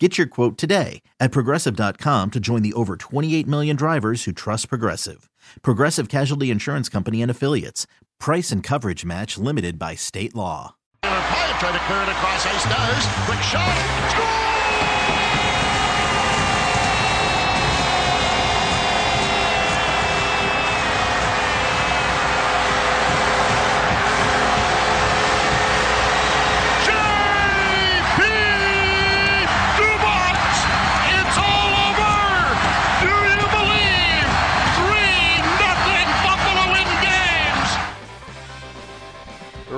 Get your quote today at progressive.com to join the over 28 million drivers who trust Progressive. Progressive Casualty Insurance Company and Affiliates. Price and coverage match limited by state law. Tried to clear it across Ace. Quick shot. Score!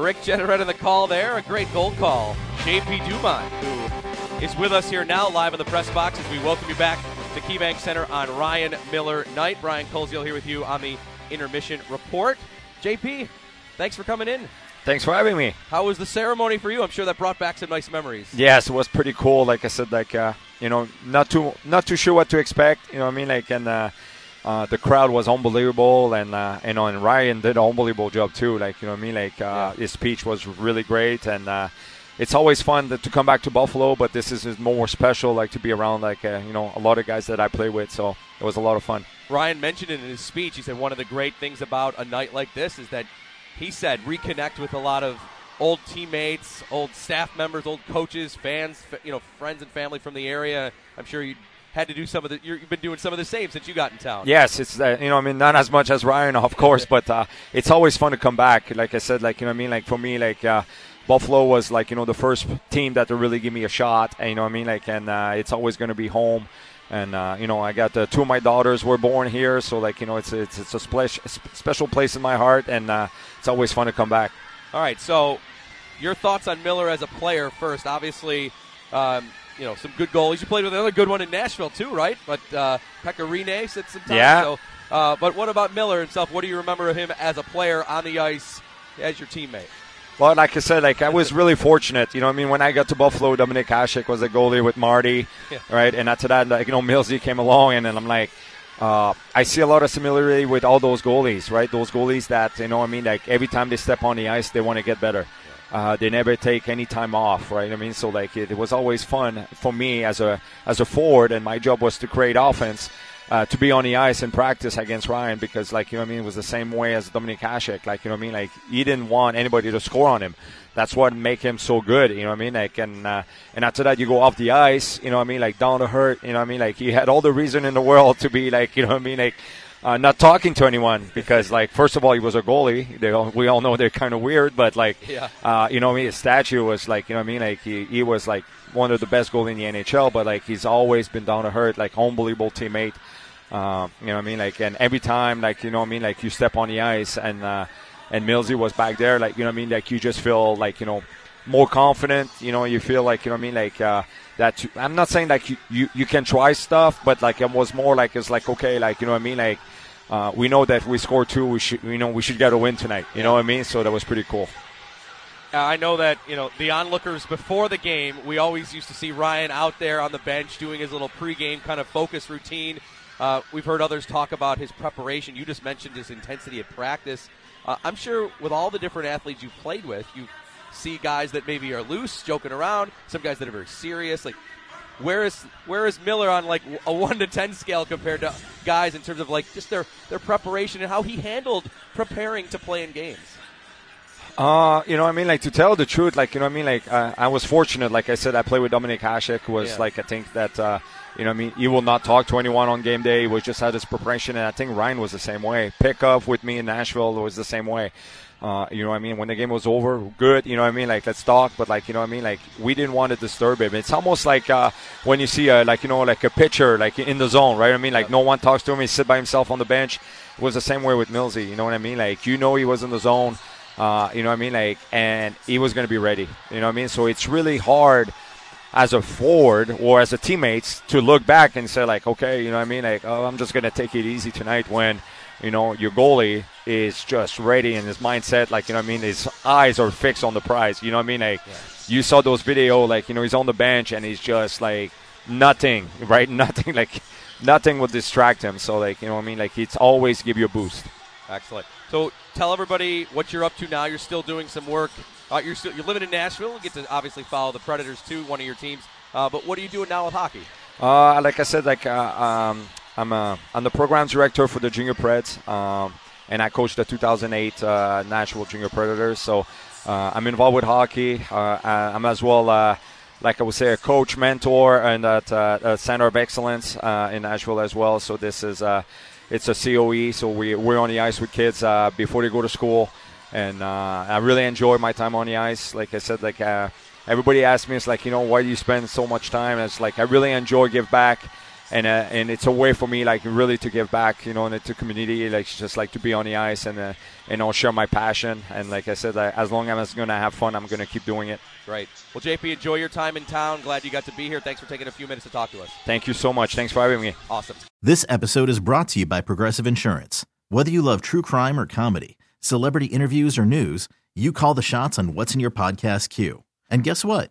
Rick Jeanneret in the call there. A great goal call. JP Dumont, who is with us here now live in the press box as we welcome you back to KeyBank Center on Ryan Miller Night. Brian Koziol here with you on the intermission report. JP, thanks for coming in. Thanks for having me. How was the ceremony for you? I'm sure that brought back some nice memories. Yes, it was pretty cool. Like I said, like uh, you know, not too not too sure what to expect. You know what I mean? Like and uh, uh, the crowd was unbelievable, and uh, you know, and Ryan did an unbelievable job too. Like you know what I mean? Like uh, his speech was really great, and uh, it's always fun to, to come back to Buffalo. But this is, is more special, like to be around like uh, you know a lot of guys that I play with. So it was a lot of fun. Ryan mentioned it in his speech. He said one of the great things about a night like this is that he said reconnect with a lot of old teammates, old staff members, old coaches, fans, you know, friends and family from the area. I'm sure you had to do some of the. You've been doing some of the same since you got in town. Yes, it's uh, you know I mean not as much as Ryan of course, but uh, it's always fun to come back. Like I said, like you know what I mean like for me like uh, Buffalo was like you know the first team that really give me a shot, and you know what I mean like and uh, it's always going to be home. And uh, you know, I got uh, two of my daughters were born here, so like you know, it's it's it's a splash, special place in my heart, and uh, it's always fun to come back. All right. So, your thoughts on Miller as a player first? Obviously, um, you know some good goalies. You played with another good one in Nashville too, right? But uh, Pekka Rinne said some time. Yeah. So, uh, but what about Miller himself? What do you remember of him as a player on the ice, as your teammate? Well, like I said, like I was really fortunate. You know, what I mean, when I got to Buffalo, Dominik Hasek was a goalie with Marty, Yeah. right? And after that, like you know, Millsy came along, and then I'm like, uh, I see a lot of similarity with all those goalies, right? Those goalies that you know, what I mean, like every time they step on the ice, they want to get better. Uh, they never take any time off, right? I mean, so like it, it was always fun for me as a as a forward, and my job was to create offense. Uh, to be on the ice and practice against Ryan because, like, you know I mean, it was the same way as Dominik Hasek. Like, you know I mean? Like, he didn't want anybody to score on him. That's what make him so good, you know what I mean? Like, and uh, and after that, you go off the ice, you know what I mean? Like, down to hurt, you know what I mean? Like, he had all the reason in the world to be, like, you know what I mean? Like, uh, not talking to anyone because, like, first of all, he was a goalie. They all, we all know they're kind of weird, but, like, Yeah. uh, you know I mean? His statue was, like, you know what I mean? Like, he, he was, like, one of the best goalies in the NHL, but, like, he's always been down to hurt, like, unbelievable teammate. Um, you know what I mean? Like, and every time, like, you know what I mean? Like, you step on the ice and, uh, and Millsy was back there, like, you know what I mean? Like, you just feel like, you know, more confident, you know, you feel like, you know what I mean? Like, uh, that you, I'm not saying like you, you, you can try stuff, but like it was more like, it's like, okay, like, you know what I mean? Like, uh, we know that we scored two, we should, you know, we should get a win tonight. You know what I mean? So that was pretty cool. Uh, I know that you know the onlookers before the game. We always used to see Ryan out there on the bench doing his little pregame kind of focus routine. Uh, we've heard others talk about his preparation. You just mentioned his intensity of practice. Uh, I'm sure with all the different athletes you've played with, you see guys that maybe are loose, joking around. Some guys that are very serious. Like, where is where is Miller on like a one to ten scale compared to guys in terms of like just their their preparation and how he handled preparing to play in games? Uh, you know I mean? Like, to tell the truth, like, you know what I mean? Like, uh, I was fortunate. Like I said, I played with Dominik Hasek, who was, Yeah. like, I think that, uh, you know what I mean? He will not talk to anyone on game day. He was just had his preparation. And I think Ryan was the same way. Pick up with me in Nashville was the same way. Uh, you know what I mean? When the game was over, good. You know what I mean? Like, let's talk. But, like, you know what I mean? Like, we didn't want to disturb him. It's almost like uh, when you see, a, like, you know, like a pitcher, like, in the zone, right? I mean, like, no one talks to him. He sit by himself on the bench. It was the same way with Millsy. You know what I mean? Like, you know he was in the zone. Uh, you know what I mean? Like, and he was going to be ready. You know what I mean? So it's really hard as a forward or as a teammates to look back and say like, okay, you know what I mean? Like, oh, I'm just going to take it easy tonight when you know, your goalie is just ready in his mindset, like you know, what I mean, his eyes are fixed on the prize. You know what I mean? Like you saw those video, like you know, he's on the bench and he's just like nothing, right? Nothing, like nothing will distract him. So like you know, what I mean, like it's always give you a boost. Excellent. So tell everybody what you're up to now. You're still doing some work. Uh, you're still you're living in Nashville. You get to obviously follow the Predators too, one of your teams. Uh, but what are you doing now with hockey? Uh, like I said, like uh, um, I'm a, I'm the program director for the Junior Preds, um, and I coached the 2008 uh, Nashville Junior Predators. So uh, I'm involved with hockey. Uh, I'm as well, uh, like I would say, a coach, mentor, and at uh, a Center of Excellence uh, in Nashville as well. So this is uh, it's a COE. So we we're on the ice with kids uh, before they go to school, and uh, I really enjoy my time on the ice. Like I said, like. Uh, everybody asks me, it's like, you know, why do you spend so much time? And it's like, I really enjoy give back. And, uh, and it's a way for me, like, really to give back, you know, to community, like, just like to be on the ice and, uh, you know, share my passion. And like I said, I, as long as I'm going to have fun, I'm going to keep doing it. Great. Well, JP, enjoy your time in town. Glad you got to be here. Thanks for taking a few minutes to talk to us. Thank you so much. Thanks for having me. Awesome. This episode is brought to you by Progressive Insurance. Whether you love true crime or comedy, celebrity interviews or news, you call the shots on what's in your podcast queue. And guess what?